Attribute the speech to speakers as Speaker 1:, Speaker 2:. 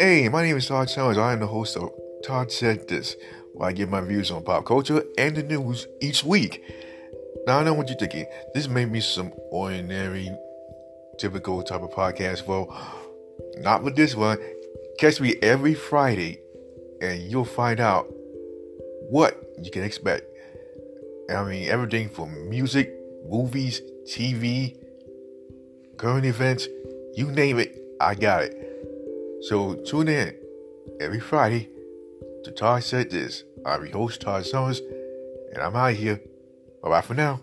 Speaker 1: Hey, my name is Todd Summers. I am the host of Todd Said This, where I give my views on pop culture and the news each week. Now, I know what you're thinking. This may be some ordinary, typical type of podcast. Well, not with this one. Catch me every Friday, and you'll find out what you can expect. I mean, everything from music, movies, TV, current events, you name it, I got it. So tune in every Friday to Todd Said This. I'm your host, Todd Summers, and I'm out here. Bye bye for now.